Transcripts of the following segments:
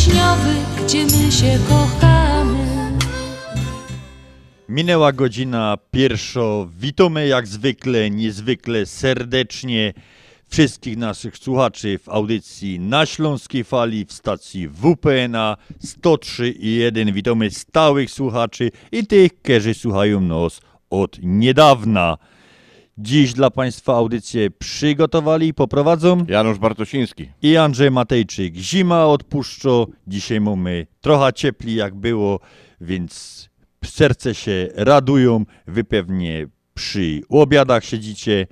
wiśniowy, gdzie my się kochamy Minęła godzina pierwsza. Witamy jak zwykle, niezwykle serdecznie wszystkich naszych słuchaczy w audycji na Śląskiej Fali w stacji WPNA 103.1. Witamy stałych słuchaczy i tych, którzy słuchają nas od niedawna. Dziś dla Państwa audycję przygotowali i poprowadzą Janusz Bartosiński. i Andrzej Matejczyk. Zima odpuszcza, dzisiaj mamy trochę ciepli jak było, więc serce się radują. Wy pewnie przy obiadach siedzicie,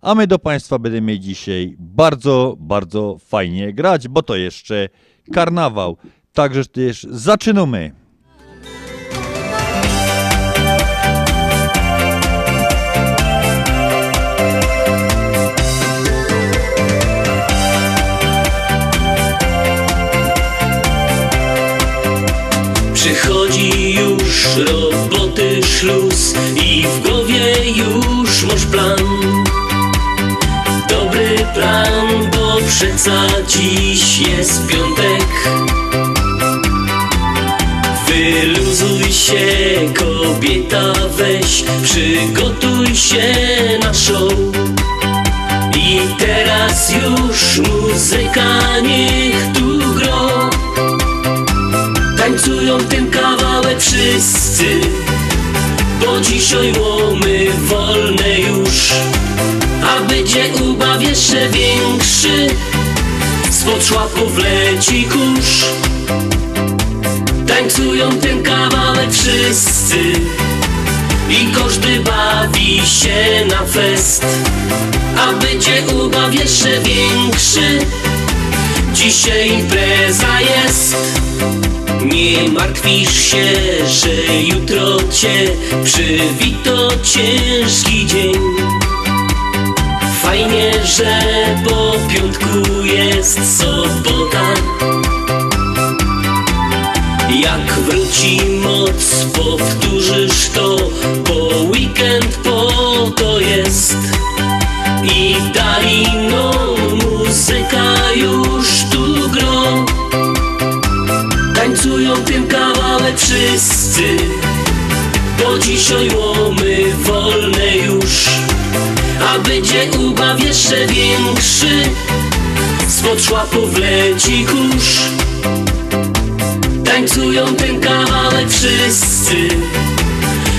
a my do Państwa będziemy dzisiaj bardzo, bardzo fajnie grać, bo to jeszcze karnawał. Także też zaczynamy. Już roboty szluz i w głowie już masz plan. Dobry plan, bo przeca dziś jest piątek. Wyluzuj się kobieta weź, przygotuj się na show. I teraz już muzyka niech tu gro Tańcują ten kawałek wszyscy Bo dzisiaj łomy wolne już. A będzie ubaw jeszcze większy Spod szłapów leci kurz. Tańcują ten kawałek wszyscy I każdy bawi się na fest. A będzie ubaw jeszcze większy Dzisiaj impreza jest nie martwisz się, że jutro cię przywito ciężki dzień. Fajnie, że po piątku jest sobota. Jak wróci moc, powtórzysz to Po weekend po to jest. I dalino muzyka już Tańcują ten kawałek wszyscy. Bo dzisiaj łomy wolne już. A będzie ubaw jeszcze większy. Spod szłapów leci kurz. Tańcują ten kawałek wszyscy.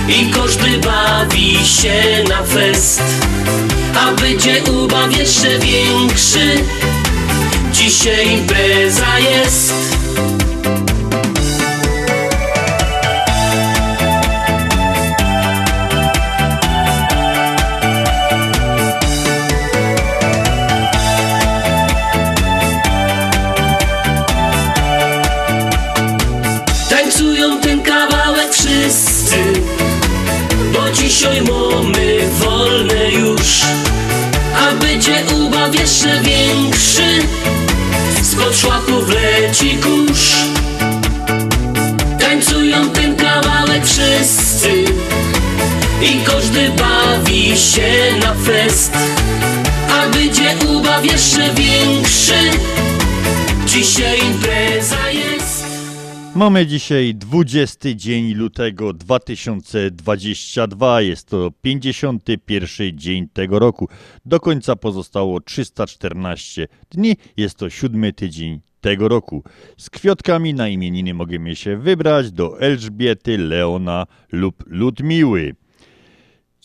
I każdy bawi się na fest. A będzie ubaw jeszcze większy. Dzisiaj impreza jest jeszcze większy Dzisiaj impreza jest Mamy dzisiaj 20 dzień lutego 2022. Jest to 51 dzień tego roku. Do końca pozostało 314 dni. Jest to siódmy tydzień tego roku. Z kwiatkami na imieniny możemy się wybrać do Elżbiety, Leona lub Ludmiły.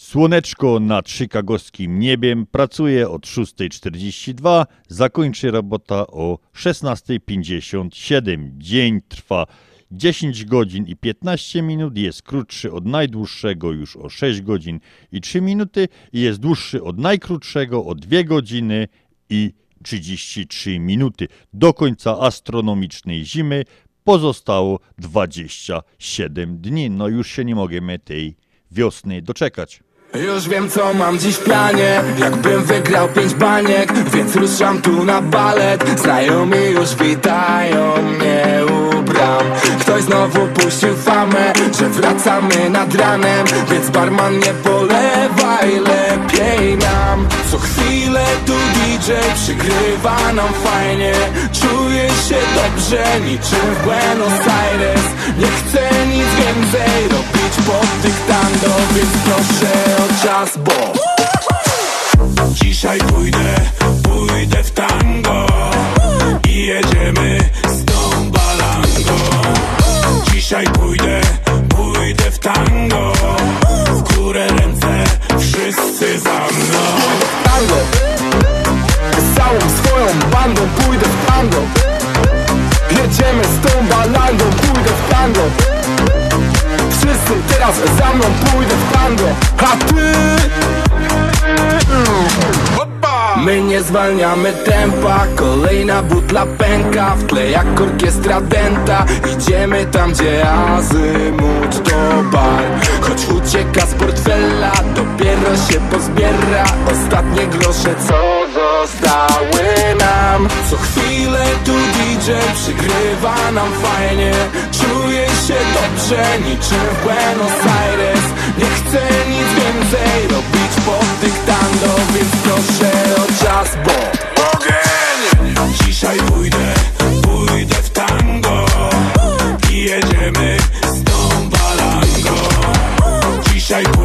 Słoneczko nad chicagowskim niebiem pracuje od 6.42, zakończy robota o 16.57. Dzień trwa 10 godzin i 15 minut, jest krótszy od najdłuższego już o 6 godzin i 3 minuty i jest dłuższy od najkrótszego o 2 godziny i 33 minuty. Do końca astronomicznej zimy pozostało 27 dni. No już się nie możemy tej wiosny doczekać. Już wiem co mam dziś w planie. Jakbym wygrał pięć baniek Więc ruszam tu na balet. Znajomi już witają mnie u bram Ktoś znowu puścił famę Że wracamy nad ranem. Więc barman nie polewaj Lepiej nam. Co chwilę tu DJ przygrywa nam fajnie. Czuję się dobrze niczym w Buenos Aires. Nie chcę nic więcej robić pod tych tango Więc proszę czas, bo Dzisiaj pójdę, pójdę w tango I jedziemy z tą balangą. Dzisiaj pójdę, pójdę w tango W górę ręce, wszyscy za mną. Tango. Z całą swoją bandą pójdę w tango. Jedziemy z tą balangą, pójdę w tango Wszyscy teraz za mną pójdę w tango. A ty My nie zwalniamy tempa. Kolejna butla pęka W tle jak orkiestra denta. Idziemy tam gdzie azymut to bar Choć ucieka z portfela Dopiero się pozbiera. Ostatnie grosze co zostały nam. Co chwilę tu DJ przygrywa nam fajnie. Czuję się dobrze niczym w Buenos Aires. Nie chcę nic więcej robić pod dyktando Więc proszę czas, bo Ogień! Dzisiaj pójdę, pójdę w tango I jedziemy z tą balangą Dzisiaj pójdę,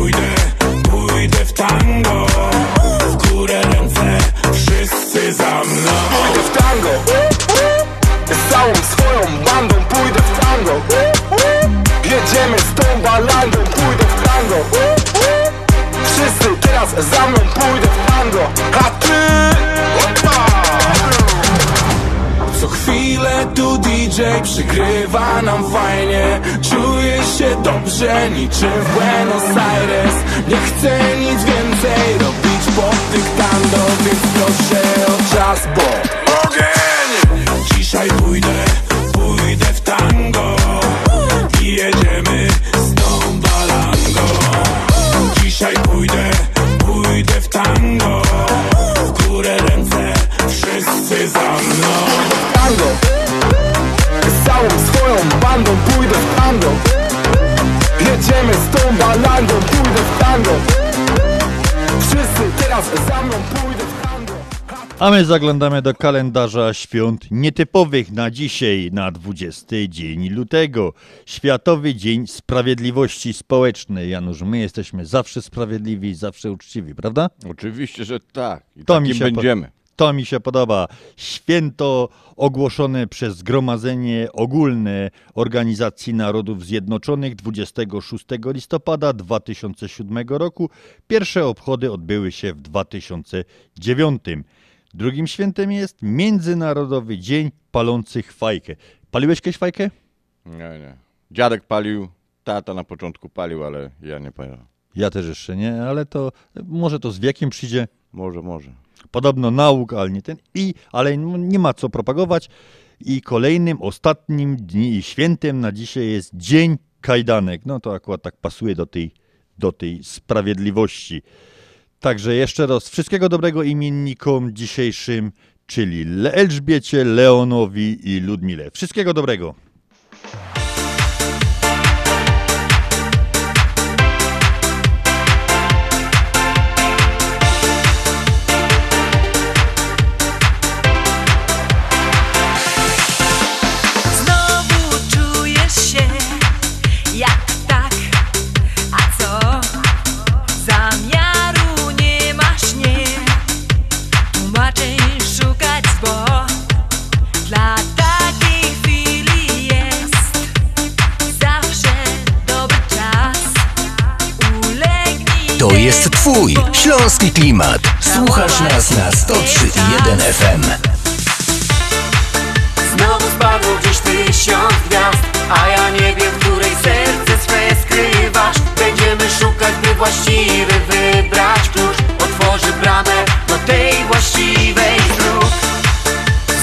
niczym w Buenos Aires. Nie chcę A my zaglądamy do kalendarza świąt nietypowych na dzisiaj, na 20 dzień lutego. Światowy Dzień Sprawiedliwości Społecznej. Janusz, my jesteśmy zawsze sprawiedliwi, zawsze uczciwi, prawda? Oczywiście, że tak. I To mi się będziemy. To mi się podoba. Święto ogłoszone przez Zgromadzenie Ogólne Organizacji Narodów Zjednoczonych 26 listopada 2007 roku. Pierwsze obchody odbyły się w 2009. Drugim świętem jest Międzynarodowy Dzień Palących Fajkę. Paliłeś kiedyś fajkę? Nie, nie. Dziadek palił, tata na początku palił, ale ja nie paliłem. Ja też jeszcze nie, ale to może to z wiekiem przyjdzie. Może, może. Podobno nauk, ale nie ten. I, ale nie ma co propagować. I kolejnym, ostatnim dni świętem na dzisiaj jest Dzień Kajdanek. No to akurat tak pasuje do tej do tej sprawiedliwości. Także jeszcze raz wszystkiego dobrego imiennikom dzisiejszym, czyli Elżbiecie, Leonowi i Ludmile. Wszystkiego dobrego. Twój śląski klimat. Słuchasz nas na 103.1 FM. Znowu spadło gdzieś tysiąc gwiazd A ja nie wiem, w której serce swe skrywasz Będziemy szukać, by właściwy wybrać klucz Otworzy bramę do tej właściwej dróg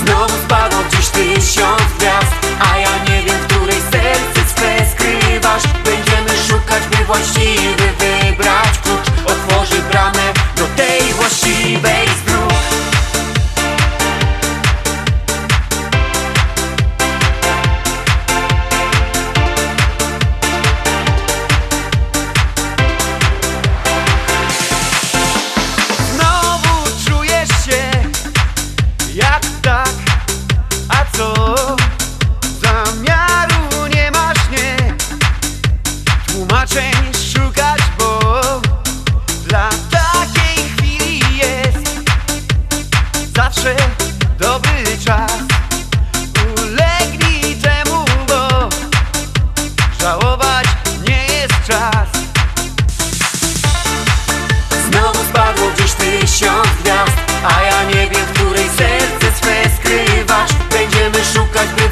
Znowu spadło gdzieś tysiąc gwiazd A ja nie wiem, w której serce swe skrywasz Będziemy szukać, by właściwy wybrać bramę do tej właściwej tysiąc gwiazd A ja nie wiem, w której serce swe skrywasz. Będziemy szukać, by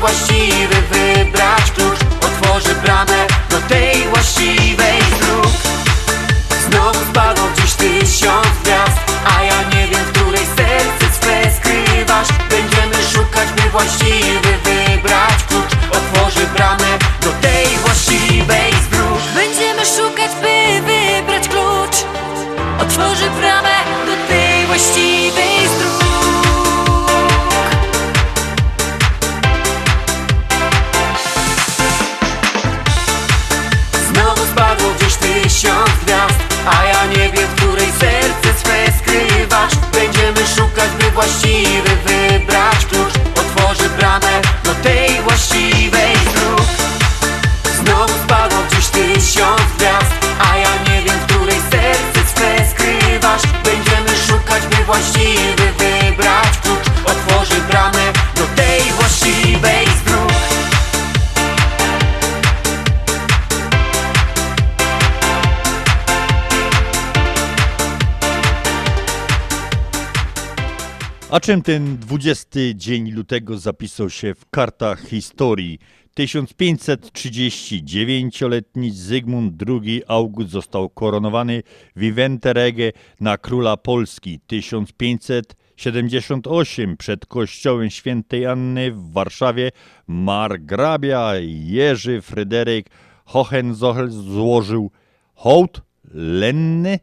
A czym ten 20 dzień lutego zapisał się w kartach historii? 1539-letni Zygmunt II August został koronowany w Iwenterege na króla Polski. 1578 przed kościołem świętej Anny w Warszawie margrabia Jerzy Fryderyk Hohenzollern złożył hołd lenny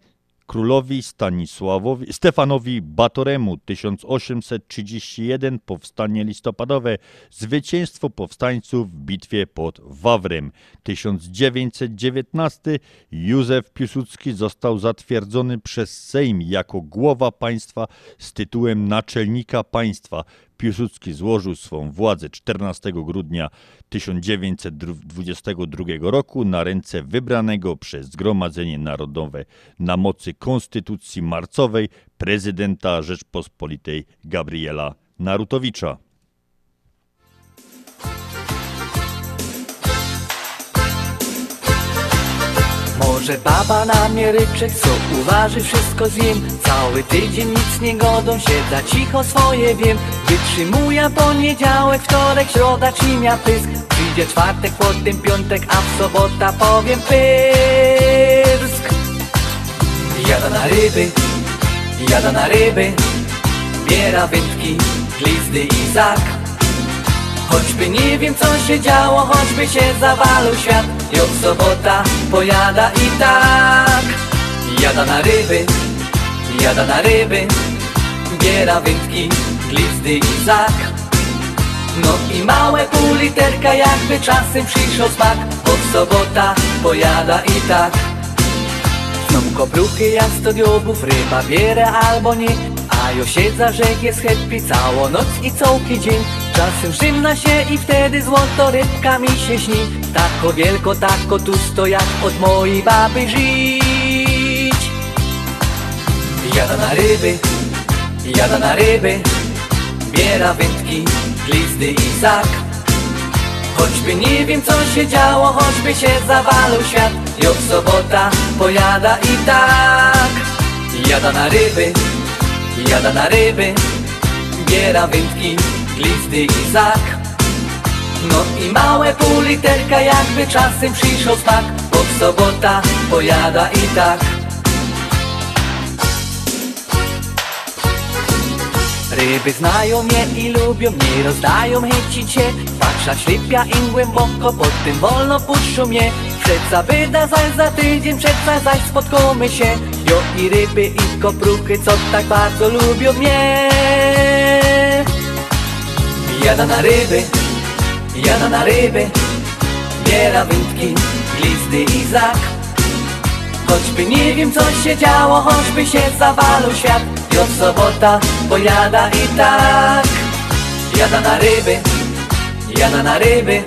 królowi Stanisławowi, Stefanowi Batoremu. 1831 powstanie listopadowe, zwycięstwo powstańców w bitwie pod Wawrem. 1919 Józef Piłsudski został zatwierdzony przez Sejm jako głowa państwa z tytułem naczelnika państwa. Piłsudski złożył swą władzę 14 grudnia 1922 roku na ręce wybranego przez Zgromadzenie Narodowe na mocy Konstytucji Marcowej prezydenta Rzeczpospolitej Gabriela Narutowicza. Może baba na mnie ryczeć, co uważy, wszystko zjem Cały tydzień nic nie godą, siedza cicho swoje wiem. Wytrzymuję poniedziałek, wtorek, środa, ćmia pysk. Przyjdzie czwartek, potem piątek, a w sobota powiem pyrsk. Jada na ryby, jada na ryby. Biera wędki, glizdy i zak. Choćby nie wiem co się działo, choćby się zawalał świat Jo sobota pojada i tak. Jada na ryby, jada na ryby. Biera wędki, glizdy i zak. No i małe pół literka jakby czasem przyszło smak. Bo sobota pojada i tak Są kopruchy jak sto diobów, ryba bierę albo nie A jo siedza, rzek jest happy całą noc i całki dzień. Czasem szymna się i wtedy złoto rybka mi się śni. Tako wielko, tako tusto jak od mojej baby żyć. Jada na ryby, jada na ryby Biera wędki, glizdy i zak Choćby nie wiem co się działo, choćby się zawalał świat. Jo sobota pojada i tak. Jada na ryby, jada na ryby. Biera wędki, glizdy i zak. No i małe pół literka jakby czasem przyszło smak. Bo sobota pojada i tak. Ryby znają mnie i lubią mnie, rozdają chęci cię Patrza ślipia im głęboko, pod tym wolno puszczą mnie Przeca wyda zaś za tydzień, przeca zaś spotkamy się. Jo i ryby i kopruchy, co tak bardzo lubią mnie. Jada na ryby, jada na ryby Biera wędki, glizdy i zak. Choćby nie wiem co się działo, choćby się zawalał świat. Jo sobota pojada i tak. Jada na ryby, jada na ryby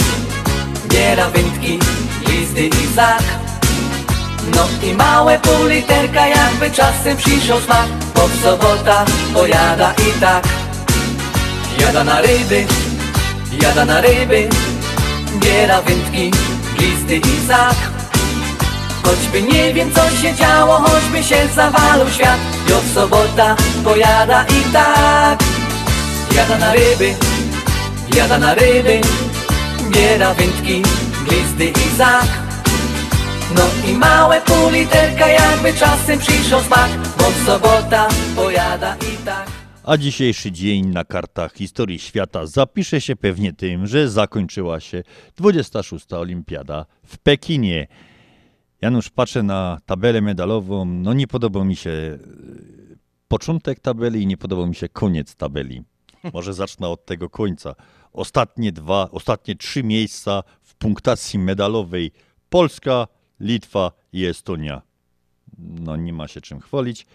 Biera wędki, glizdy i zak. No i małe pół literka jakby czasem przyszło smak. Bo sobota pojada i tak. Jada na ryby, jada na ryby Biera wędki, glizdy i zak. Choćby nie wiem co się działo, choćby się zawalał świat. Jo sobota pojada i tak. Jada na ryby, jada na ryby Biera wędki, glizdy i zak No i małe pół literka jakby czasem przyszło smak Bo sobota pojada i tak A dzisiejszy dzień na kartach historii świata zapisze się pewnie tym, że zakończyła się 26. Olimpiada w Pekinie. Janusz, patrzę na tabelę medalową. No nie podobał mi się e, początek tabeli i nie podobał mi się koniec tabeli. Może zacznę od tego końca. Ostatnie dwa, ostatnie trzy miejsca w punktacji medalowej Polska, Litwa i Estonia. No nie ma się czym chwalić.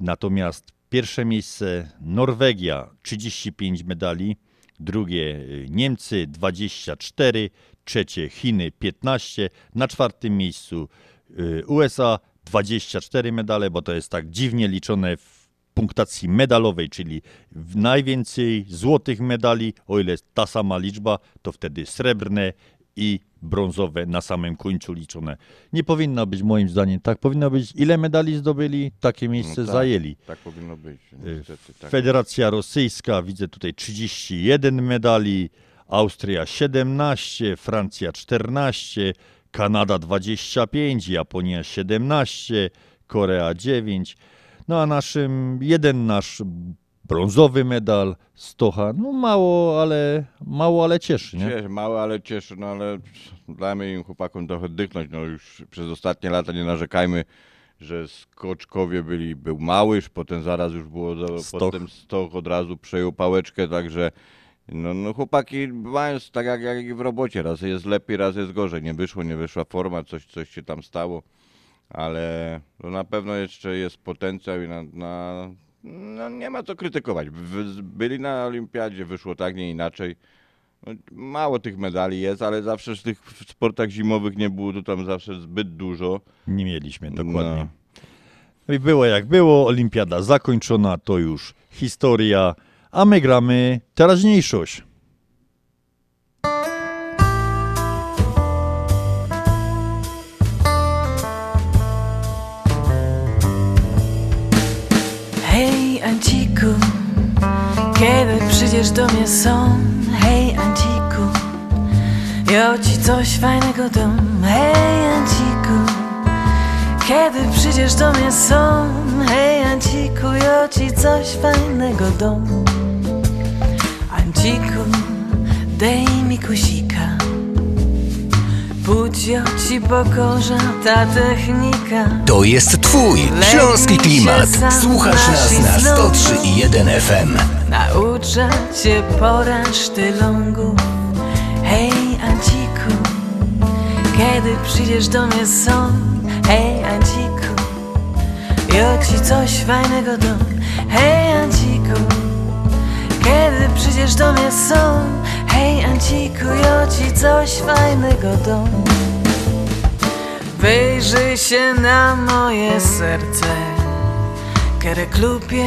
Natomiast pierwsze miejsce Norwegia 35 medali, drugie y, Niemcy 24, trzecie Chiny 15, na czwartym miejscu y, USA 24 medale, bo to jest tak dziwnie liczone w punktacji medalowej, czyli najwięcej złotych medali, o ile ta sama liczba, to wtedy srebrne i brązowe na samym końcu liczone. Nie powinno być moim zdaniem tak. Powinno być ile medali zdobyli, takie miejsce No tak, zajęli. Tak powinno być. Y, Niestety, tak. Federacja Rosyjska, widzę tutaj 31 medali, Austria 17, Francja 14, Kanada 25, Japonia 17, Korea 9. No a naszym, jeden nasz brązowy medal, Stocha, no mało, ale mało, ale cieszy, nie? Cieszy, małe, ale cieszy, no ale dajmy im chłopakom trochę dychnąć, no już przez ostatnie lata nie narzekajmy, że skoczkowie byli, był Małysz, potem zaraz już było, Stoch. potem Stoch od razu przejął pałeczkę, także no, no chłopaki mają tak jak, jak i w robocie, raz jest lepiej, raz jest gorzej, nie wyszło, nie wyszła forma, coś, coś się tam stało, ale no, na pewno jeszcze jest potencjał i na, na no, nie ma co krytykować. Byli na olimpiadzie, wyszło tak, nie inaczej. No, Mało tych medali jest, ale zawsze w tych sportach zimowych nie było tu tam zawsze zbyt dużo. Nie mieliśmy, dokładnie. No. No i było jak było, olimpiada zakończona, to już historia, a my gramy teraźniejszość. Anciku, kiedy przyjdziesz do mnie są Hej Anciku, ja ci coś fajnego dam. Hej Anciku, kiedy przyjdziesz do mnie są Hej Anciku, ja ci coś fajnego dam. Anciku, daj mi kusika Pucio ci pokorza ta technika. To jest twój śląski klimat. Słuchasz nas na 103.1 FM. Nauczę cię pora sztylągów Hej Anciku Kiedy przyjdziesz do mnie są Hej Anciku Ja ci coś fajnego dam. Hej Anciku Kiedy przyjdziesz do mnie są Hej Anciku Ja ci coś fajnego dam. Wyjrzyj się na moje serce. Kiedy klupie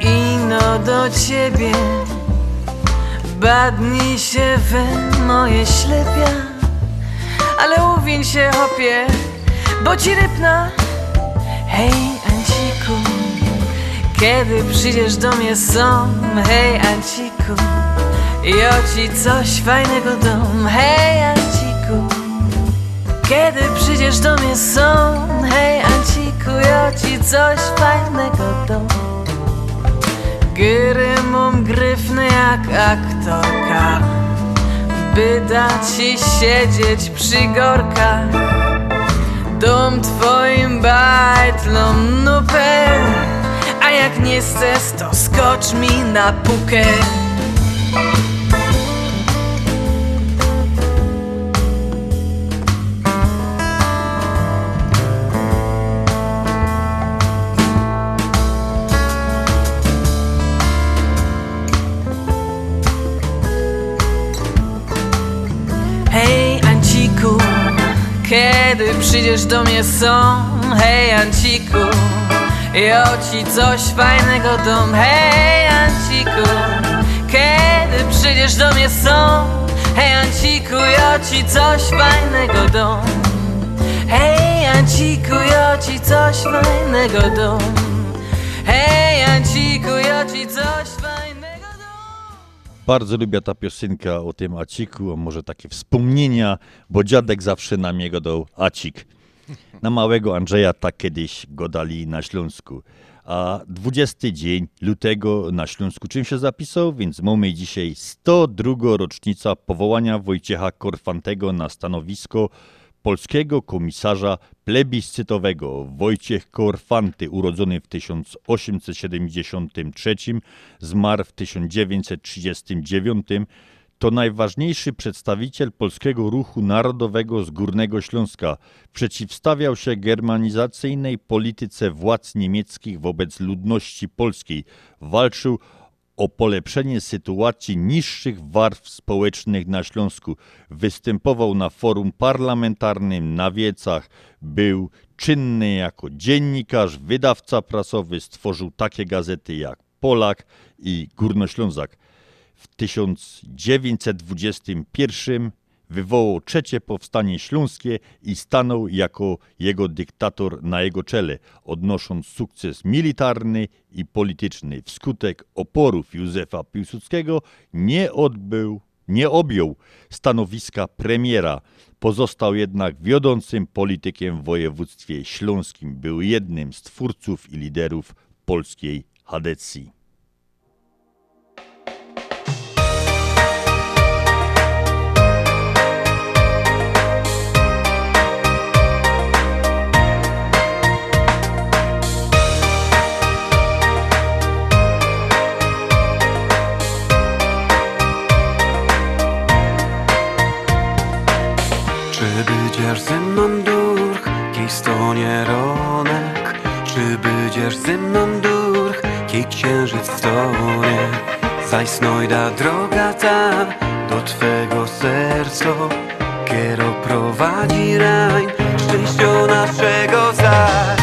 ino do ciebie. Badnij się we moje ślepia. Ale uwiń się hopie Bo ci rypna Hej Anciku Kiedy przyjdziesz do mnie są Hej Anciku Ja ci coś fajnego dam Hej Anciku kiedy przyjdziesz do mnie są Hej Anciku, ja ci coś fajnego dam Gry mam gryfny jak aktorka By dać ci siedzieć przy gorkach. Dom twoim bajtlom nupę A jak nie chcesz, to skocz mi na pukę kiedy przyjdziesz do mnie są Hej Anciku, ja ci coś fajnego dam Hej Anciku, kiedy przyjdziesz do mnie są Hej Anciku, ja ci coś fajnego dam Hej Anciku, ja ci coś fajnego dam Hej Anciku, ja ci coś Bardzo lubię ta piosenka o tym Aciku, a może takie wspomnienia, bo dziadek zawsze nam jego dał Acik. Na małego Andrzeja tak kiedyś go dali na Śląsku. A 20 dzień lutego na Śląsku czym się zapisał? Więc mamy dzisiaj 102 rocznica powołania Wojciecha Korfantego na stanowisko polskiego komisarza plebiscytowego. Wojciech Korfanty, urodzony w 1873, zmarł w 1939, to najważniejszy przedstawiciel polskiego ruchu narodowego z Górnego Śląska. Przeciwstawiał się germanizacyjnej polityce władz niemieckich wobec ludności polskiej. Walczył polepszenie sytuacji niższych warstw społecznych na Śląsku. Występował na forum parlamentarnym na Wiecach, był czynny jako dziennikarz, wydawca prasowy, stworzył takie gazety jak Polak i Górnoślązak. W 1921 wywołał trzecie powstanie śląskie i stanął jako jego dyktator na jego czele, odnosząc sukces militarny i polityczny. Wskutek oporów Józefa Piłsudskiego nie odbył, nie objął stanowiska premiera. Pozostał jednak wiodącym politykiem w województwie śląskim. Był jednym z twórców i liderów polskiej Hadecji. Czy będziesz ze mną durch, kiej księżyc stonie? Zaś snojda droga ta do twego serca, kiero prowadzi rań, szczęścia naszego zaś.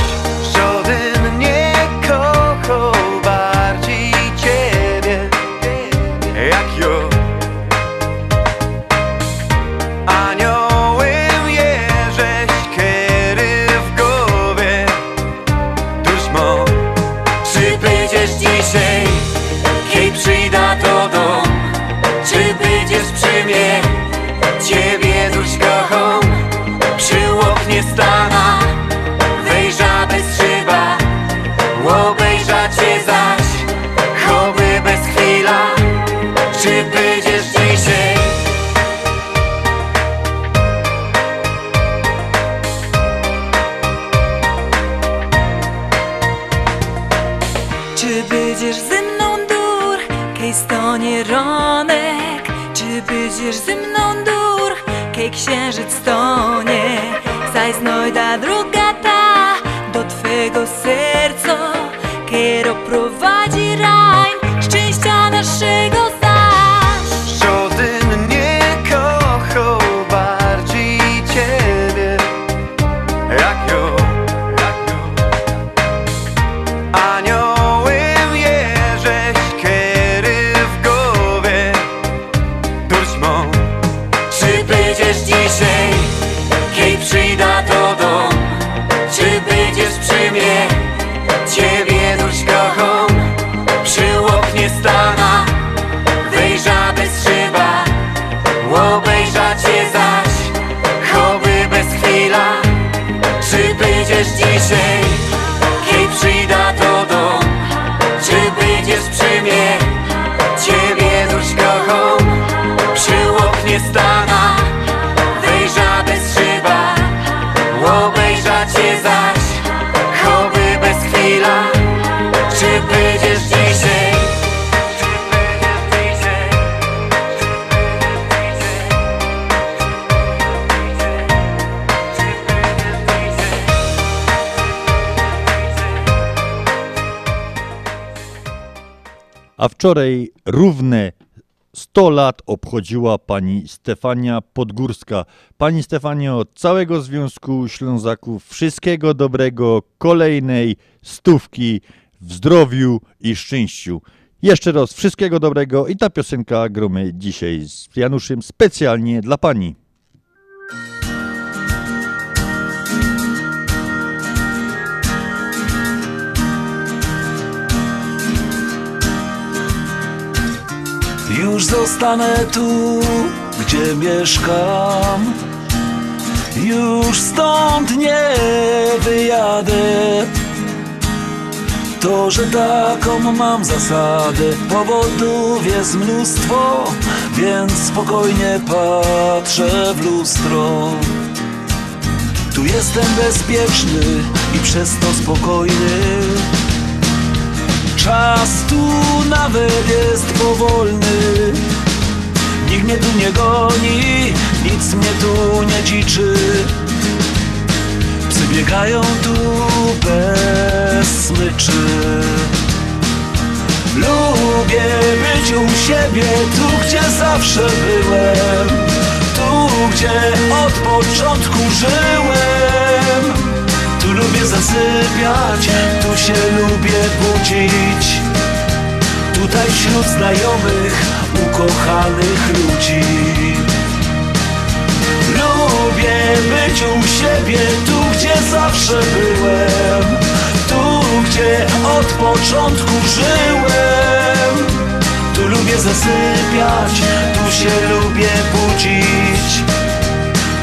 A wczoraj równe 100 lat obchodziła pani Stefania Podgórska. Pani Stefanio, od całego Związku Ślązaków wszystkiego dobrego, kolejnej stówki w zdrowiu i szczęściu. Jeszcze raz wszystkiego dobrego i ta piosenka gromy dzisiaj z Januszem specjalnie dla pani. Już zostanę tu, gdzie mieszkam. Już stąd nie wyjadę. To, że taką mam zasadę Powodów jest mnóstwo Więc spokojnie patrzę w lustro. Tu jestem bezpieczny i przez to spokojny Czas tu nawet jest powolny. Nikt mnie tu nie goni, nic mnie tu nie dziczy. Psy biegają tu bez smyczy. Lubię być u siebie, tu gdzie zawsze byłem. Tu gdzie od początku żyłem lubię zasypiać, tu się lubię budzić. Tutaj wśród znajomych, ukochanych ludzi. Lubię być u siebie, tu gdzie zawsze byłem. Tu gdzie od początku żyłem. Tu lubię zasypiać, tu się lubię budzić.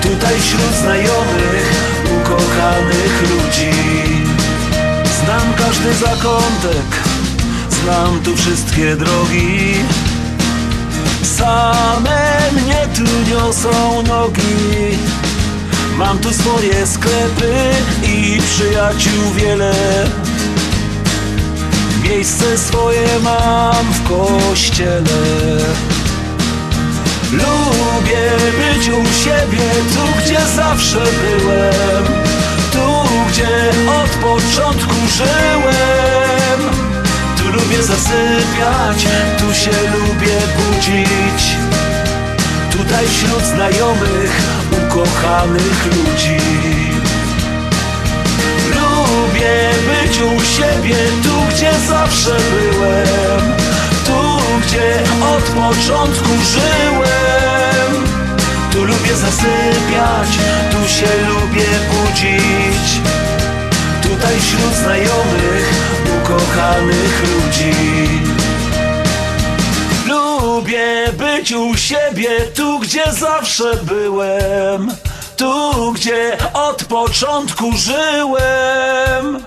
Tutaj wśród znajomych, ukochanych ludzi. Znam każdy zakątek, znam tu wszystkie drogi. Same mnie tu niosą nogi. Mam tu swoje sklepy i przyjaciół wiele. Miejsce swoje mam w kościele Lubię być u siebie, tu gdzie zawsze byłem. Tu gdzie od początku żyłem. Tu lubię zasypiać, tu się lubię budzić. Tutaj wśród znajomych, ukochanych ludzi. Lubię być u siebie, tu gdzie zawsze byłem gdzie od początku żyłem. Tu lubię zasypiać, tu się lubię budzić. Tutaj wśród znajomych, ukochanych ludzi. Lubię być u siebie, tu gdzie zawsze byłem. Tu gdzie od początku żyłem.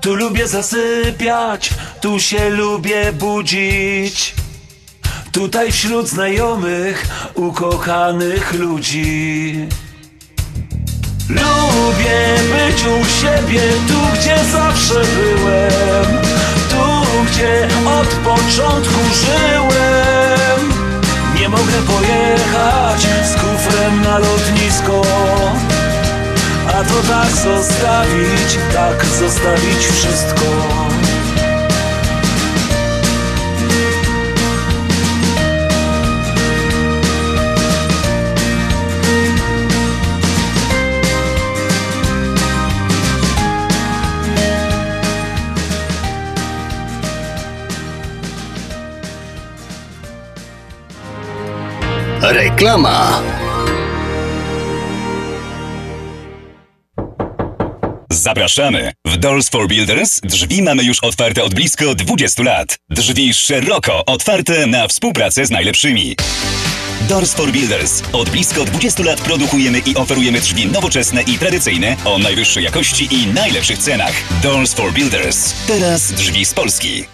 Tu lubię zasypiać, tu się lubię budzić Tutaj wśród znajomych, ukochanych ludzi. Lubię być u siebie, tu gdzie zawsze byłem. Tu gdzie początku żyłem. Nie mogę pojechać z kufrem na lotnisko. A to tak zostawić, tak zostawić wszystko Reklama. Zapraszamy! W Doors for Builders drzwi mamy już otwarte od blisko 20 lat. Drzwi szeroko otwarte na współpracę z najlepszymi. Doors for Builders. Od blisko 20 lat produkujemy i oferujemy drzwi nowoczesne i tradycyjne o najwyższej jakości i najlepszych cenach. Doors for Builders. Teraz drzwi z Polski.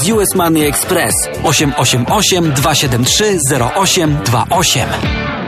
US Money Express 888 273 0828.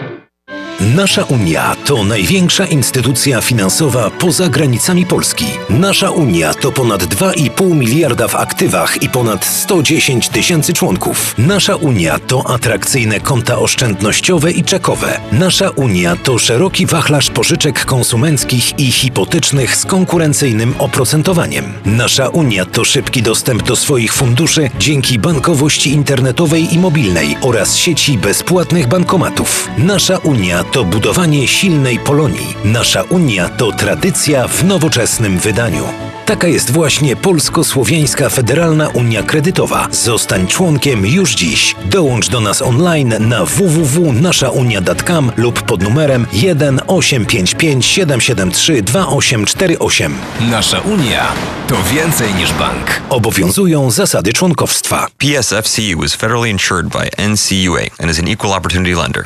Nasza Unia to największa instytucja finansowa poza granicami Polski. Nasza Unia to ponad 2,5 miliarda w aktywach i ponad 110 tysięcy członków. Nasza Unia to atrakcyjne konta oszczędnościowe i czekowe. Nasza Unia to szeroki wachlarz pożyczek konsumenckich i hipotecznych z konkurencyjnym oprocentowaniem. Nasza Unia to szybki dostęp do swoich funduszy dzięki bankowości internetowej i mobilnej oraz sieci bezpłatnych bankomatów. Nasza Unia to budowanie silnej Polonii. Nasza Unia to tradycja w nowoczesnym wydaniu. Taka jest właśnie Polsko-Słowiańska Federalna Unia Kredytowa. Zostań członkiem już dziś. Dołącz do nas online na www.naszaunia.com lub pod numerem 1 855 773 2848. Nasza Unia to więcej niż bank. Obowiązują zasady członkowstwa. PSFCU is federally insured by NCUA and is an equal opportunity lender.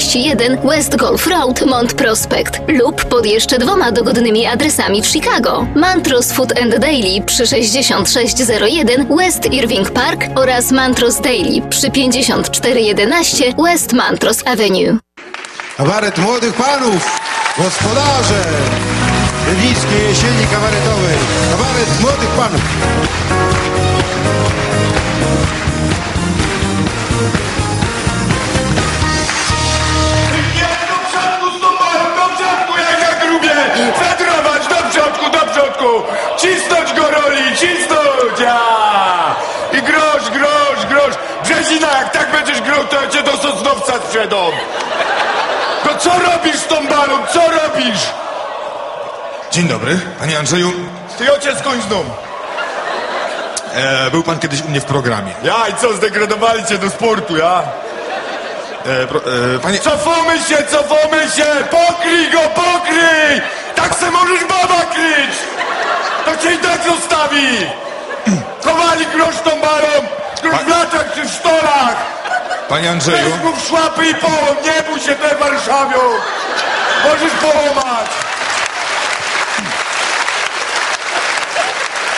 West Golf Road, Mont Prospect lub pod jeszcze dwoma dogodnymi adresami w Chicago. Mantros Food and Daily przy 6601 West Irving Park oraz Mantros Daily przy 5411 West Mantros Avenue. Kabaret młodych panów, gospodarze Rywickiej jesieni kabaretowej. Kabaret młodych panów. Cisnąć go roli, cisnąć! Ja! I grosz, grosz, grosz! Brzezina, jak tak będziesz grał, to ja cię do Sosnowca sprzedam! To co robisz z tą barą? Co robisz? Dzień dobry, panie Andrzeju. Ty ojciec znów. E, był pan kiedyś u mnie w programie. Ja i co, zdegradowali cię do sportu, ja? E, pro, e, panie... Cofamy się, cofamy się! Pokryj go, pokryj! Tak se możesz baba kryć! to cię i tak zostawi! Chowali grosz tą barą, w latach czy w sztorach! Panie Andrzeju... Weź mu w szłapy i połom, nie bój się tej Warszawią! Możesz połamać!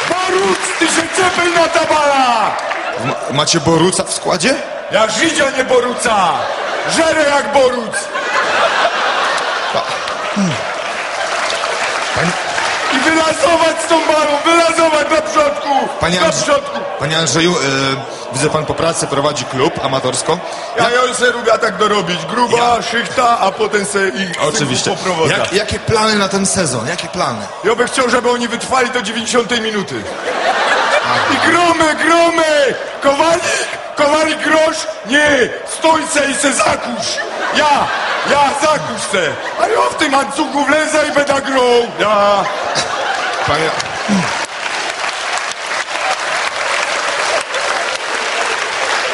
Boruc, ty się ciepel na tabala! macie Boruca w składzie? Ja Żydzia nie Boruca! Żerę jak Boruc! Wylazować z tą balą, wylazować do przodku! Panie, do przodku! Panie Andrzeju, e, widzę pan po pracy prowadzi klub amatorsko. Ja, ja se lubię tak dorobić. Gruba, szychta, a potem se i Oczywiście. poprowadzę. Jak, jakie plany na ten sezon? Jakie plany? Ja bym chciał, żeby oni wytrwali do 90 minuty. I gromy, gromy! Kowalik, kowalik grosz? Nie, stój se i se zakusz. Ja, ja zakusz se. A ja w tym łańcuchu wlezę i będę grał. Ja. Panie...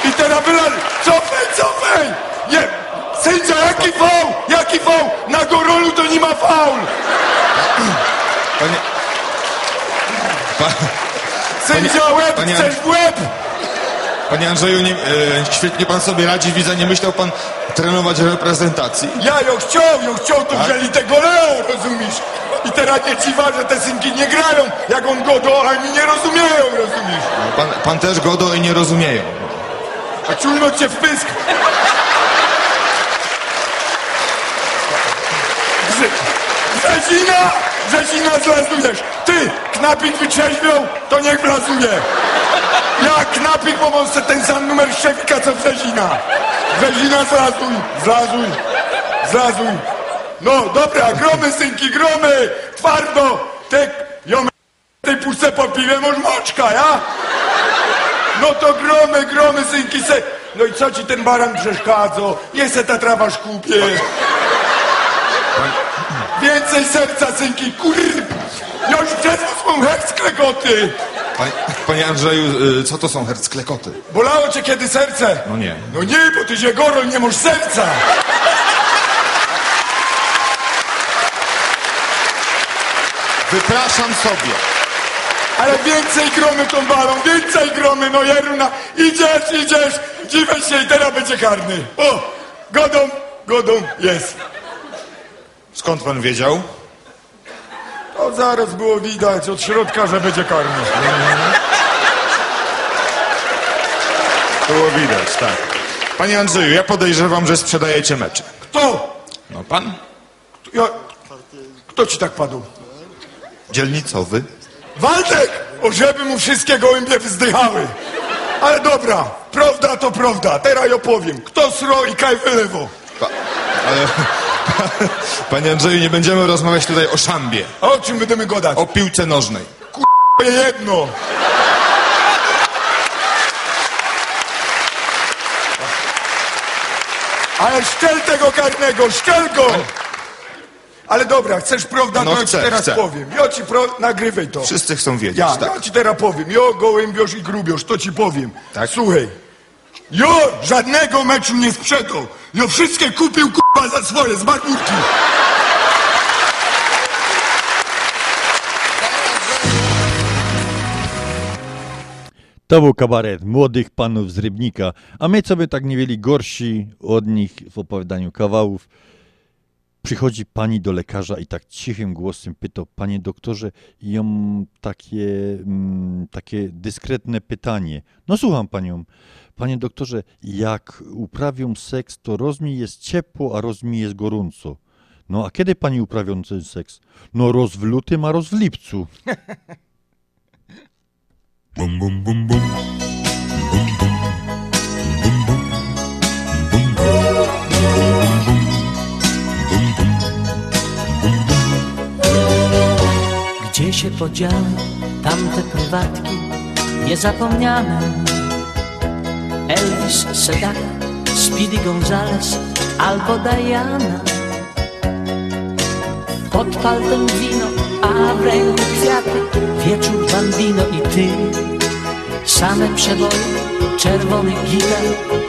I teraz wylali. Cofaj, cofaj! Nie! Sędzia, jaki faul? Jaki faul? Na Gorolu to nie ma faul! Panie... Pa, Sędzia, łeb, panie- chcesz w łeb? Panie Andrzeju, nie, e, świetnie pan sobie radzi. Widzę, nie myślał pan trenować reprezentacji. Ja ją chciał, ją chciał, to Tak? wzięli tego Leo, rozumiesz? I teraz nie dziwa, że te synki nie grają, jak on godo, a oni nie rozumieją, rozumiesz? Pan, pan też godo i nie rozumieją. A czulno cię w pysk. Brze- Brzezina! Brzezina zlazujesz! Ty, knapik wytrzeźwiał, to niech blazuje! Ja, knapik, se ten sam numer szefika, co Brzezina! Brzezina, zlazuj, zlazuj, zlazuj! No, dobra, gromy, synki, gromy! Twardo! Te, jomy, tej puszce po piwie masz moczka, ja? No to gromy, gromy, synki se... No i co ci ten baran przeszkadza? Niech se ta trawa szkupie. Więcej serca, synki, kur... Już przez swą herc klekoty. Panie, panie Andrzeju, e, co to są hercklekoty? Bolało cię kiedy serce? No nie. No nie, bo ty się gorol, nie masz serca. Wypraszam sobie. Ale więcej gromy tą balą, więcej gromy, no Jeruna. Idziesz, idziesz, dziwię się i teraz będzie karny. O, godą, godą, jest. Skąd pan wiedział? To zaraz było widać od środka, że będzie karny. Było widać, tak. Panie Andrzeju, ja podejrzewam, że sprzedajecie mecze. Kto? No pan? Ja... Kto ci tak padł? Dzielnicowy? Waldek! O, żeby mu wszystkie gołębie wzdychały. Ale dobra, prawda to prawda. Teraz ja opowiem. Kto sro i kaj wylewo? Ale... Panie Andrzeju, nie będziemy rozmawiać tutaj o szambie. A o czym będziemy gadać? O piłce nożnej. Moje jedno. Ale szczel tego karnego, szczel go! Ale dobra, chcesz prawda, No to ja ci chcę, teraz chcę. powiem. Ja ci pro... nagrywaj to. Wszyscy chcą wiedzieć, Ja, tak. ja ci teraz powiem. Jo, gołębiosz i grubiosz, to ci powiem. Tak? Słuchaj. Jo, żadnego meczu nie sprzedał. Jo, wszystkie kupił kurwa za swoje, z marmurki. To był kabaret młodych panów z Rybnika, a my co by tak nie mieli gorsi od nich w opowiadaniu kawałów. Przychodzi pani do lekarza i tak cichym głosem pyta, panie doktorze, ją takie, mm, takie dyskretne pytanie. No słucham panią. Panie doktorze, jak uprawią seks, to roz mi jest ciepło, a roz mi jest gorąco. No a kiedy pani uprawią ten seks? No roz w lutym, a roz w lipcu. Bum bum bum bum. Gdzie się podziały tamte prywatki niezapomniane? Elvis Sedaka, Speedy Gonzales albo Diana. Pod paltem wino, a w ręku kwiaty, wieczór bambino i ty. Same przeboje, czerwony gitar,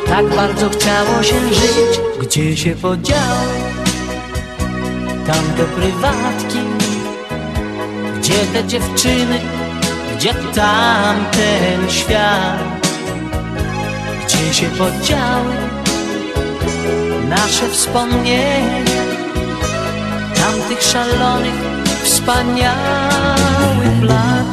tak bardzo chciało się żyć. Gdzie się podziały tamte prywatki? Gdzie te dziewczyny, gdzie tamten świat? Gdzie się podziały nasze wspomnienia tamtych szalonych, wspaniałych lat?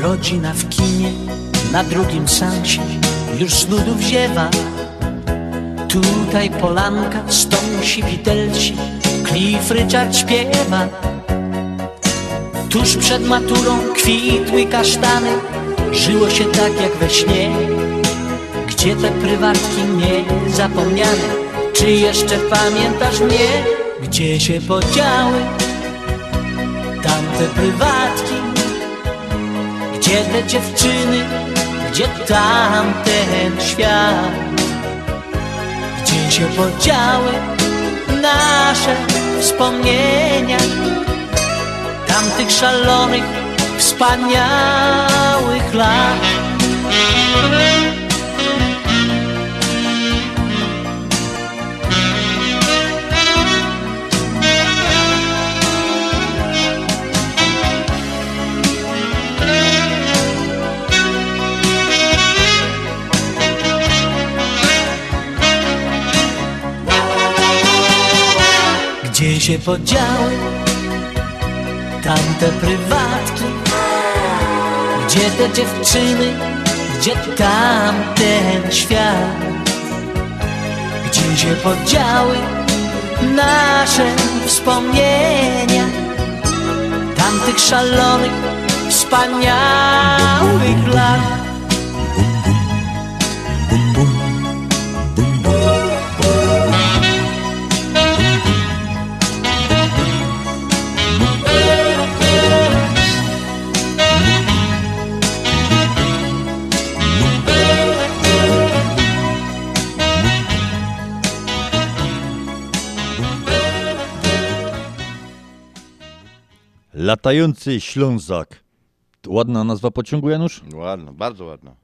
Rodzina w kinie, na drugim sansie Już z nudów ziewa Tutaj polanka, stąsi widelci Cliff Richard śpiewa Tuż przed maturą kwitły kasztany Żyło się tak jak we śnie Gdzie te prywatki niezapomniane Czy jeszcze pamiętasz mnie? Gdzie się podziały tamte prywatki? Gdzie te dziewczyny? Gdzie tamten świat? Się podziały nasze wspomnienia? Tamtych szalonych, wspaniałych lat się podziały tamte prywatki? Gdzie te dziewczyny? Gdzie tamten świat? Gdzie się podziały nasze wspomnienia? Tamtych szalonych, wspaniałych lat Latający Ślązak. Ładna nazwa pociągu, Janusz? Ładna, bardzo ładna.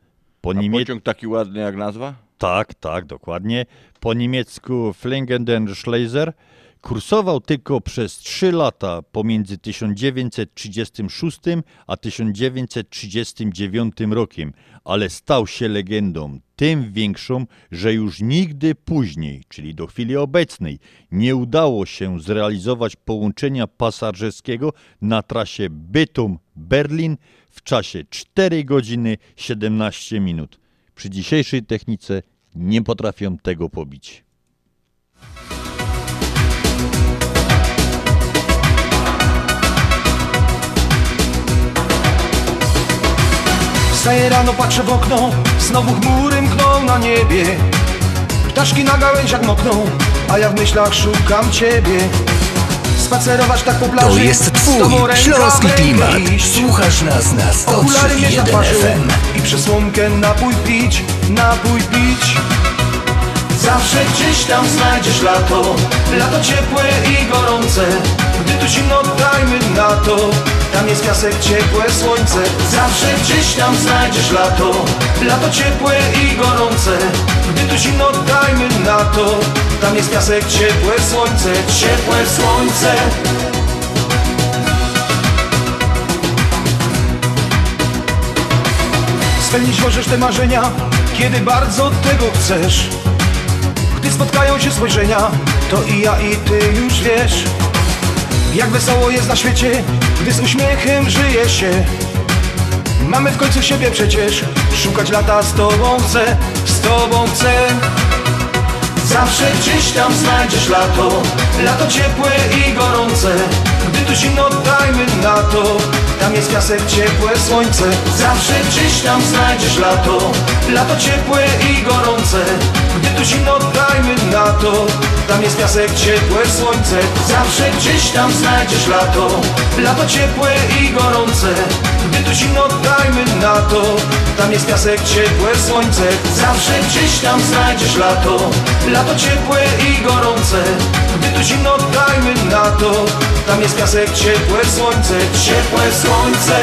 Po niemie- pociąg taki ładny jak nazwa? Tak, tak, dokładnie. Po niemiecku Flingenden Schleiser kursował tylko przez 3 lata pomiędzy 1936 a 1939 rokiem, ale stał się legendą, tym większą, że już nigdy później, czyli do chwili obecnej, nie udało się zrealizować połączenia pasażerskiego na trasie Bytom-Berlin w czasie 4 godziny 17 minut. Przy dzisiejszej technice nie potrafią tego pobić. Wstaję rano, patrzę w okno, znowu chmury mkną na niebie. Ptaszki na gałęziach mokną, a ja w myślach szukam ciebie. Spacerować tak po plaży To jest twój śląski klimat. Słuchasz nas na Okulary mieć na 103.1 twarzy FM. i przez słomkę napój pić, napój pić. Zawsze gdzieś tam znajdziesz lato, lato ciepłe i gorące. Gdy tu zimno dajmy na to, tam jest piasek, ciepłe słońce. Zawsze gdzieś tam znajdziesz lato, lato ciepłe i gorące. Gdy tu zimno dajmy na to, tam jest piasek, ciepłe słońce, ciepłe słońce. Spełnić możesz te marzenia, kiedy bardzo tego chcesz. Gdy spotkają się spojrzenia, to i ja i ty już wiesz Jak wesoło jest na świecie, gdy z uśmiechem żyje się. Mamy w końcu siebie przecież, szukać lata z tobą chcę, z tobą chcę. Zawsze gdzieś tam znajdziesz lato Lato ciepłe i gorące. Gdy tu zimno dajmy na to Tam jest piasek, ciepłe słońce. Zawsze gdzieś tam znajdziesz lato. Lato ciepłe i gorące. Gdy tu zimno dajmy na to. Tam jest piasek, ciepłe słońce. Zawsze gdzieś tam znajdziesz lato. Lato ciepłe i gorące Zimno dajmy na to. Tam jest piasek, ciepłe słońce. Zawsze gdzieś tam znajdziesz lato. Lato ciepłe i gorące. Gdy tu zimno dajmy na to. Tam jest piasek, ciepłe słońce. Ciepłe słońce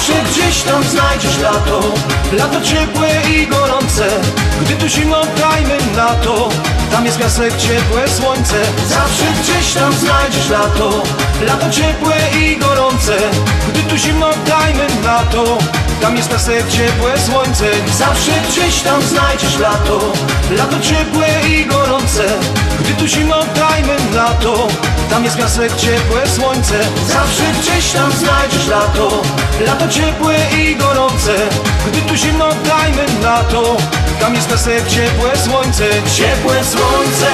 Zawsze gdzieś tam znajdziesz lato. Lato ciepłe i gorące Gdy tu zimno dajmy na to. Tam jest piasek, ciepłe słońce Zawsze gdzieś tam znajdziesz lato. Lato ciepłe i gorące Gdy tu zimno dajmy na to Tam jest piasek, ciepłe słońce. Zawsze gdzieś tam znajdziesz lato. Lato ciepłe i gorące. Gdy tu zimno dajmy na to Tam jest piasek, ciepłe słońce. Zawsze gdzieś tam znajdziesz lato. Lato ciepłe i gorące. Gdy tu zimno dajmy na to Tam jest piasek, ciepłe słońce. Ciepłe słońce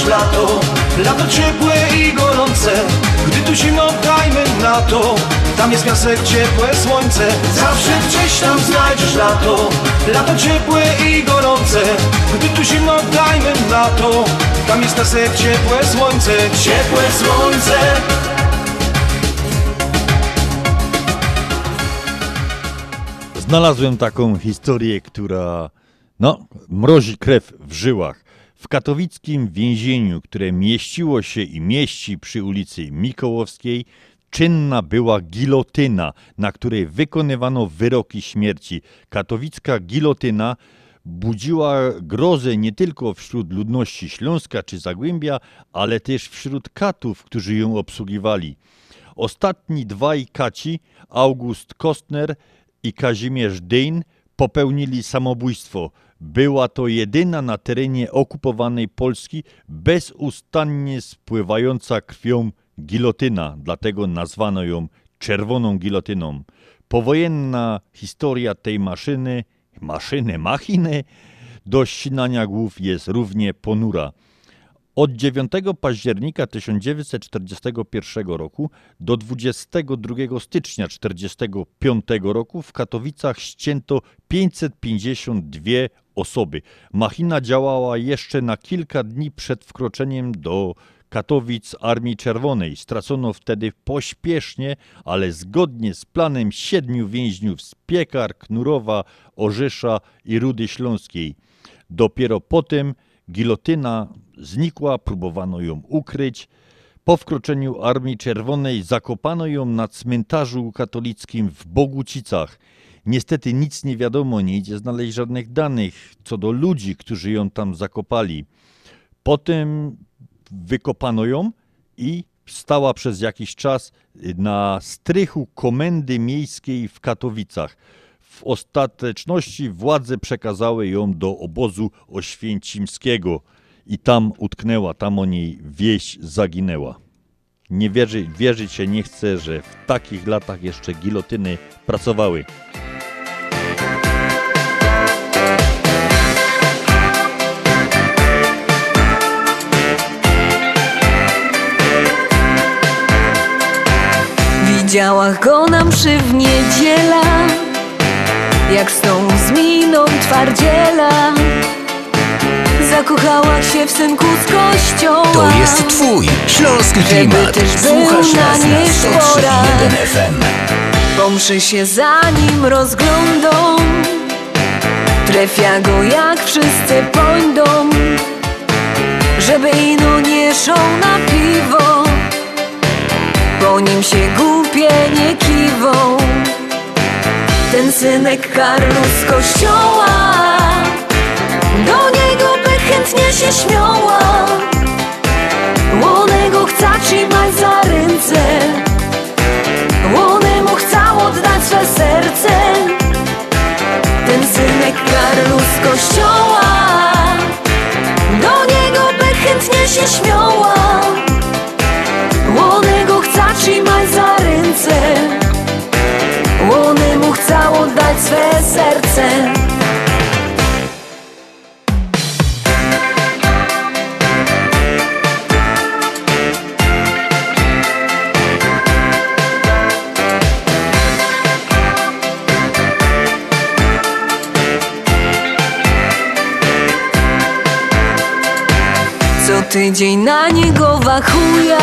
znajdziesz lato Lato ciepłe i gorące. Gdy tu zimno dajmy na to. Tam jest piasek, ciepłe słońce. Zawsze gdzieś tam znajdziesz lato. Lato ciepłe i gorące. Gdy tu zimno dajmy na to. Tam jest piasek, ciepłe słońce. Ciepłe słońce. Znalazłem taką historię, która no, mrozi krew w żyłach. W katowickim więzieniu, które mieściło się i mieści przy ulicy Mikołowskiej, czynna była gilotyna, na której wykonywano wyroki śmierci. Katowicka gilotyna budziła grozę nie tylko wśród ludności Śląska czy Zagłębia, ale też wśród katów, którzy ją obsługiwali. Ostatni dwaj kaci, August Kostner i Kazimierz Dejn, popełnili samobójstwo. Była to jedyna na terenie okupowanej Polski bezustannie spływająca krwią gilotyna, dlatego nazwano ją czerwoną gilotyną. Powojenna historia tej maszyny, maszyny, machiny, do ścinania głów jest równie ponura. Od 9 października 1941 roku do 22 stycznia 1945 roku w Katowicach ścięto 552 osoby. Machina działała jeszcze na kilka dni przed wkroczeniem do Katowic Armii Czerwonej. Stracono wtedy pośpiesznie, ale zgodnie z planem siedmiu więźniów z Piekar, Knurowa, Orzesza i Rudy Śląskiej. Dopiero potem gilotyna znikła, próbowano ją ukryć. Po wkroczeniu Armii Czerwonej zakopano ją na cmentarzu katolickim w Bogucicach. Niestety nic nie wiadomo, nie idzie znaleźć żadnych danych co do ludzi, którzy ją tam zakopali. Potem wykopano ją i stała przez jakiś czas na strychu komendy miejskiej w Katowicach. W ostateczności władze przekazały ją do obozu oświęcimskiego i tam utknęła, tam o niej wieś zaginęła. Nie wierzy, wierzyć się nie chce, że w takich latach jeszcze gilotyny pracowały. Widziała go na mszy w niedziela Jak z tą z miną twardziela Zakochała się w synku z kościoła To jest twój śląski klimat. też Słuchasz na nas na niej 103.1 pora. FM. Po mszy się za nim rozglądą Trefia go jak wszyscy pojdą Żeby ino nie szą na piwo Po nim się głupie nie kiwą Ten synek Karlu z kościoła. Do niego by chętnie się śmiała. Łonego chce trzymać za ręce. Łony mu chcą oddać swe serce. Ten synek Karlu z kościoła. Do niego by chętnie się śmiała. Łony go chce trzymać za ręce Mu chcą oddać swe serce. Co tydzień na niego wachuje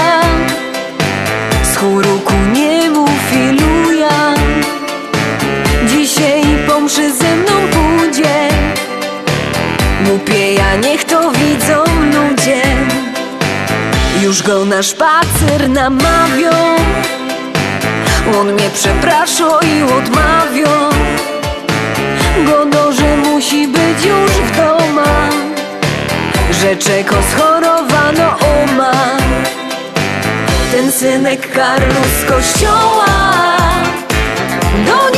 chóru ku Mszy ze mną pójdzie? Głupieja niech to widzą ludzie. Już go na spacer namawią. On mnie przeprasza i odmawią Godo, że musi być już w doma Że czeko schorowano oma. Ten synek Karlu z kościoła Do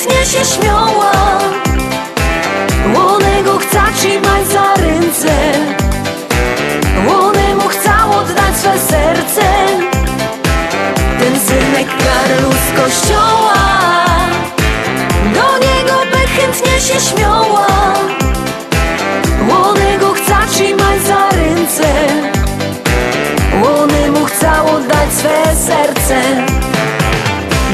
chętnie się śmiała. Łonego chce trzymać za ręce. Łonemu chce oddać swe serce. Ten synek Karlu z kościoła. Do niego by chętnie się śmiała. Łonego chce trzymać za ręce. Łonemu chce oddać swe serce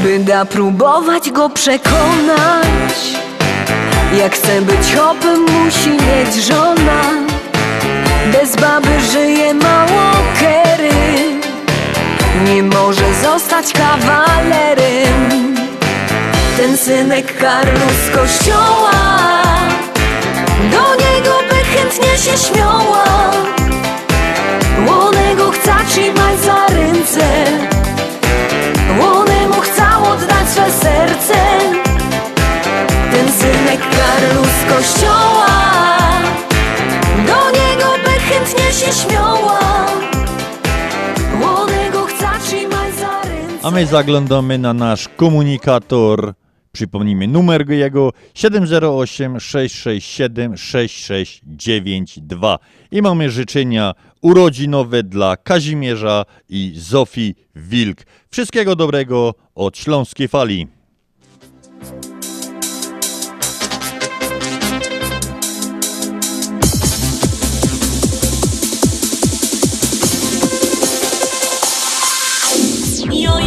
By da próbować go przekonać Jak chce być hopem musi mieć żona. Bez baby żyje mało kery Nie może zostać kawalerem. Ten synek Karlu z kościoła Do niego by chętnie się śmiała. Łonego chce trzymać za ręce swe serce. Ten synek Karlu z kościoła. Do niego by chętnie się śmiała. Łonego chce trzymać za ręce. A my zaglądamy na nasz komunikator. Przypomnijmy numer jego. 708 667 6692. I mamy życzenia urodzinowe dla Kazimierza i Zofii Wilk. Wszystkiego dobrego od Śląskiej Fali. Joje młodo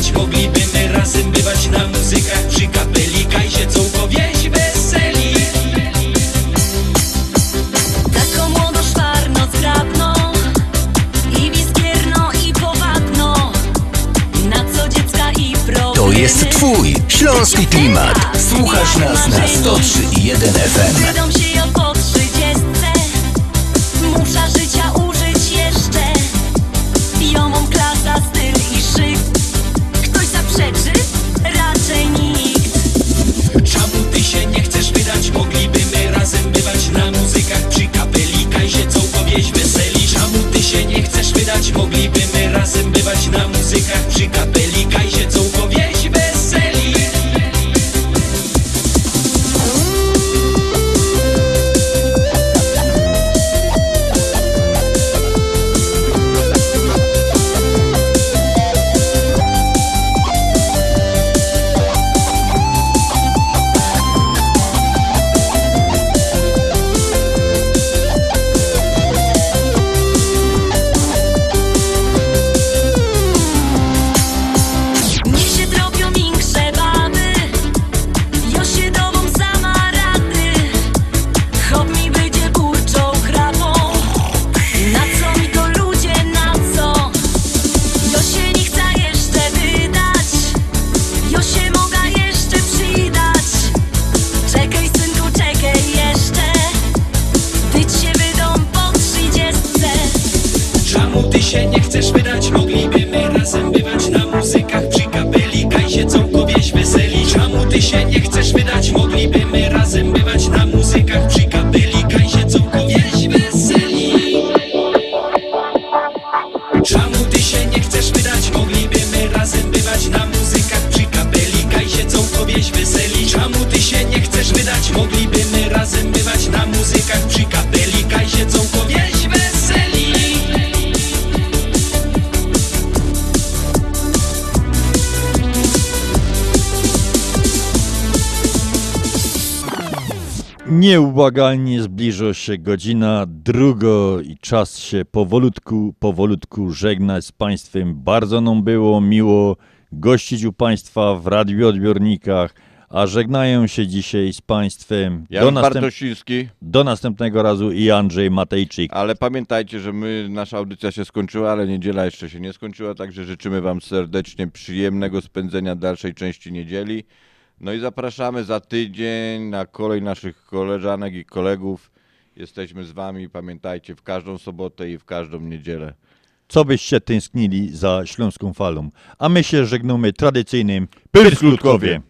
chcesz wydać? Mogliby my razem bywać na muzykach przy kapelika i się całkowieś weseli Tako młodo szwarno zgrabno I wiskierno i powadno Na co dziecka i problemy To jest twój śląski klimat. Słuchasz nas na 103.1 FM. Wydam się ja po trzydziestce Muszę życia chcesz wydać? Mogliby my razem bywać na muzykach przy kapelika Nieubłagalnie zbliża się godzina druga i czas się powolutku, powolutku żegnać z Państwem. Bardzo nam było miło gościć u Państwa w radioodbiornikach, a żegnają się dzisiaj z Państwem Jan następ- Bartosiński. do następnego razu i Andrzej Matejczyk. Ale pamiętajcie, że my, nasza audycja się skończyła, ale niedziela jeszcze się nie skończyła, także życzymy Wam serdecznie przyjemnego spędzenia dalszej części niedzieli. No i zapraszamy za tydzień na kolej naszych koleżanek i kolegów. Jesteśmy z Wami, pamiętajcie, w każdą sobotę i w każdą niedzielę. Co byście tęsknili za śląską falą. A my się żegnamy tradycyjnym Pyrskutkowie.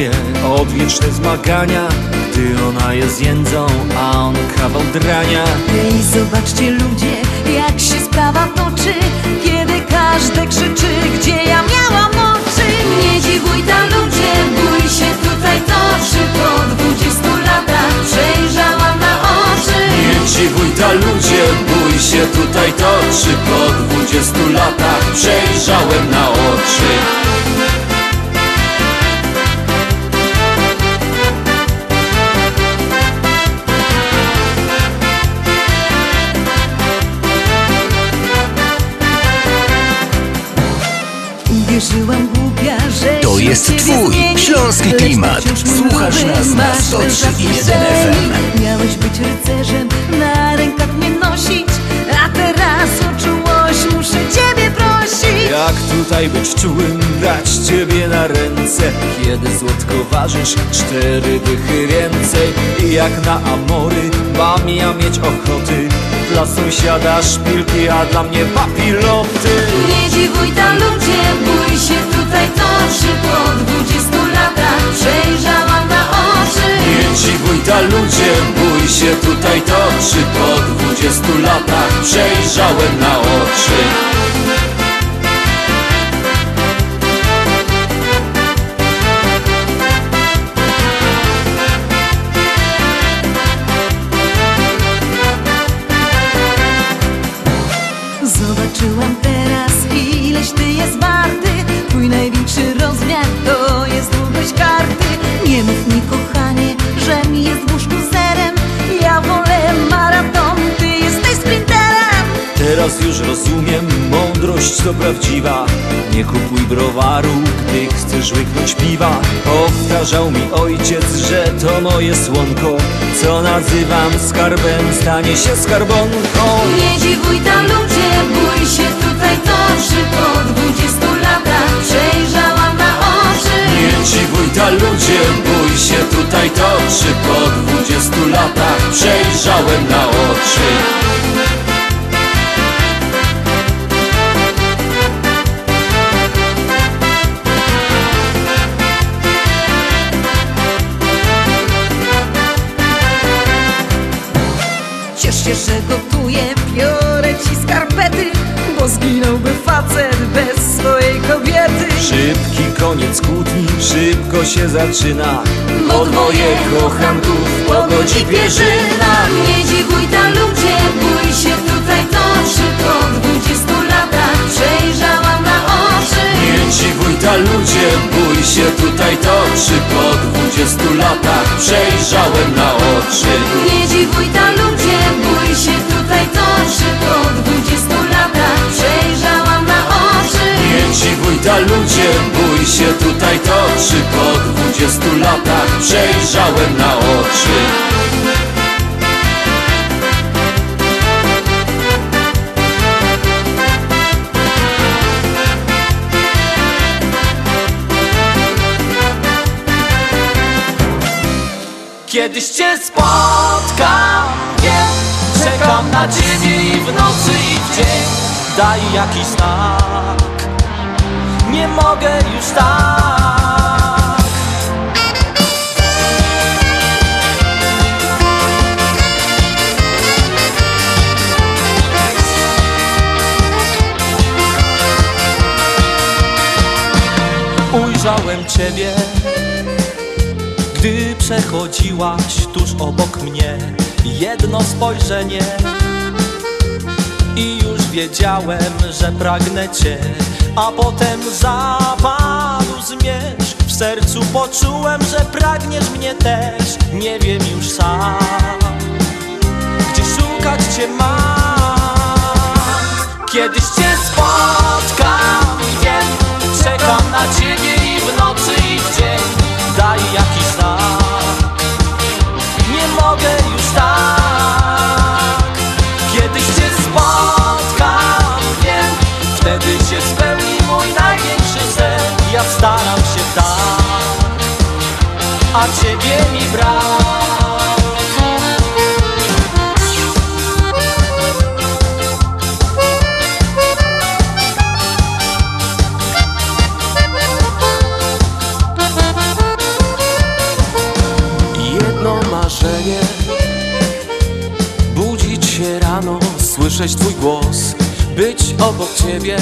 Małżeństwie, odwieczne zmagania Gdy ona jest jędzą, a on kawał drania. Ej, zobaczcie ludzie, jak się sprawa toczy. Kiedy każdy krzyczy, gdzie ja miałam oczy. Nie dziwuj tam ludzie, bój się tutaj. Toczy Po dwudziestu latach przejrzałam na oczy. Nie dziwuj ta ludzie, bój się tutaj. Toczy Po dwudziestu latach przejrzałem na oczy Uwierzyłam głupia, że To jest twój śląski klimat. wciąż Słuchasz nas na masz 103,1 męża w kieszeni. Miałeś być rycerzem, na rękach mnie nosić Jak tutaj być czułym, brać ciebie na ręce. Kiedy złotko ważysz cztery dychy więcej. I jak na amory mam ja mieć ochoty. Dla sąsiada szpilki, a dla mnie papiloty. Nie dziwuj tam ludzie, bój się. Tutaj toczy Po dwudziestu latach. Przejrzałam na oczy. Nie dziwuj ta ludzie, bój się. Tutaj toczy Po dwudziestu latach. Przejrzałem na oczy prawdziwa. Nie kupuj browaru, gdy chcesz łyknąć piwa. Powtarzał mi ojciec, że to moje słonko. Co nazywam skarbem, stanie się skarbonką. Nie dziwuj tam ludzie, bój się tutaj toczy Po dwudziestu latach przejrzałam na oczy. Nie dziwuj ta ludzie, bój się tutaj toczy Po dwudziestu latach przejrzałem na oczy Ciesz się, że gotuję, biorę ci skarpety Bo zginąłby facet bez swojej kobiety. Szybki koniec kłótni, szybko się zaczyna. Bo dwoje kochanków pogodzi pierzyna Nie dziwuj tam ludzie, bój się tutaj toczy Po dwudziestu latach przejrzałam na oczy. Nie dziwuj ta ludzie, bój się tutaj toczy Po dwudziestu latach przejrzałem na oczy. Nie dziwuj tam ludzie, tutaj toczy Po dwudziestu latach przejrzałam na oczy. Nie dziwuj ta ludzie, bój się tutaj toczy. Po dwudziestu latach przejrzałem na oczy. Kiedyś cię spotkam, Czekam na ciebie i w nocy i w dzień. Daj jakiś znak. Nie mogę już tak. Ujrzałem ciebie Gdy przechodziłaś tuż obok mnie Jedno spojrzenie. I już wiedziałem, że pragnę Cię. A potem zapadł zmierzch. W sercu poczułem, że pragniesz mnie też. Nie wiem już sam Gdzie szukać Cię mam. Kiedyś Cię spotkam Wiem, czekam na Ciebie i w nocy i w dzień. Daj jakiś słyszeć Twój głos Być obok Ciebie.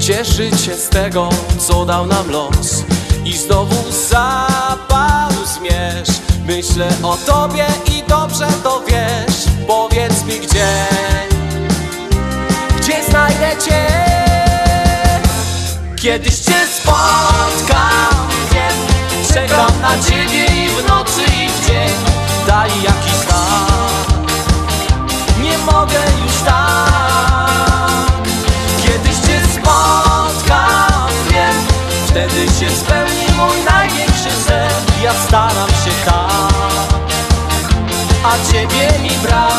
Cieszyć się z tego, co dał nam los. I znowu zapadł zmierzch Myślę o Tobie i dobrze to wiesz. Powiedz mi gdzie? Gdzie znajdę Cię? Kiedyś Cię spotkam, Czekam na Ciebie i w nocy i w dzień. Daj jakiś znak mogę już tak. Kiedyś Cię spotkam, wiem Wtedy się spełni mój największy sen Ja staram się tak A Ciebie mi brak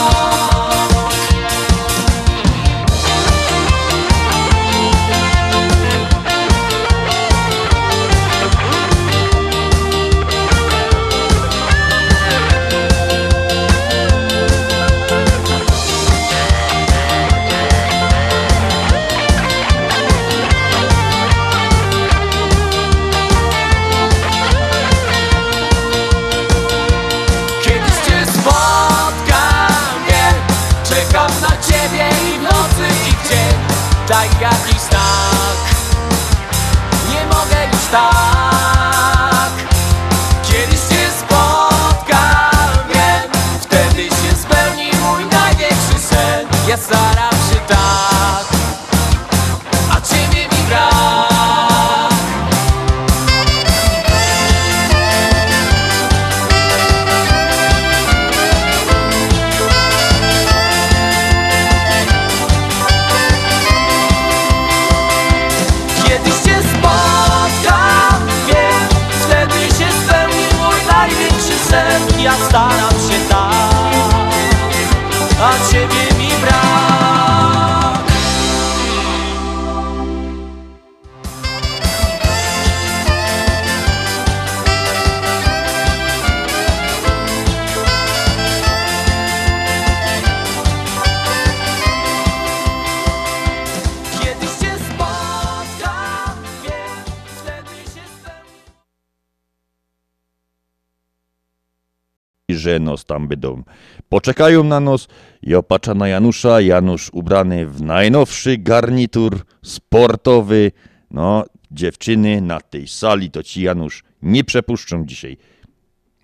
że nos tam będą. Poczekają na nos i opacza na Janusza. Janusz ubrany w najnowszy garnitur sportowy. No, dziewczyny na tej sali to ci Janusz nie przepuszczą dzisiaj.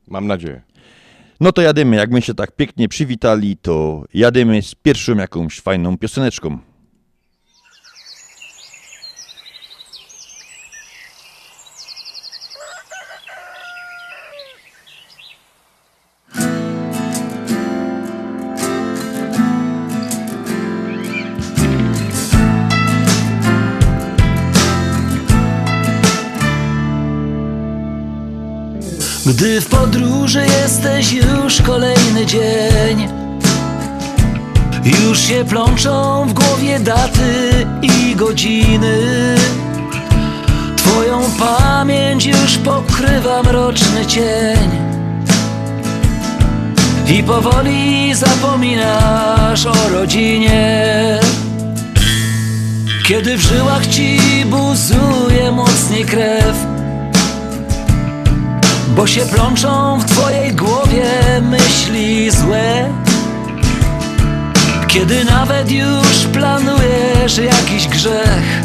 Mam nadzieję. No to jadymy. Jak my się tak pięknie przywitali, to jadymy z pierwszą jakąś fajną pioseneczką. Gdy w podróży jesteś już kolejny dzień Już się plączą w głowie daty i godziny. Twoją pamięć już pokrywa mroczny cień. I powoli zapominasz o rodzinie. Kiedy w żyłach ci buzuje mocniej krew bo się plączą w twojej głowie myśli złe Kiedy nawet już planujesz jakiś grzech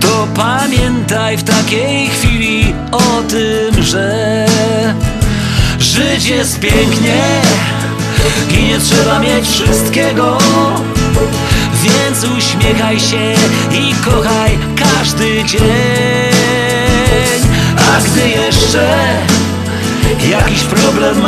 To pamiętaj w takiej chwili o tym, że żyć jest pięknie i nie trzeba mieć wszystkiego. Więc uśmiechaj się i kochaj każdy dzień. A gdy jeszcze. Jakiś problem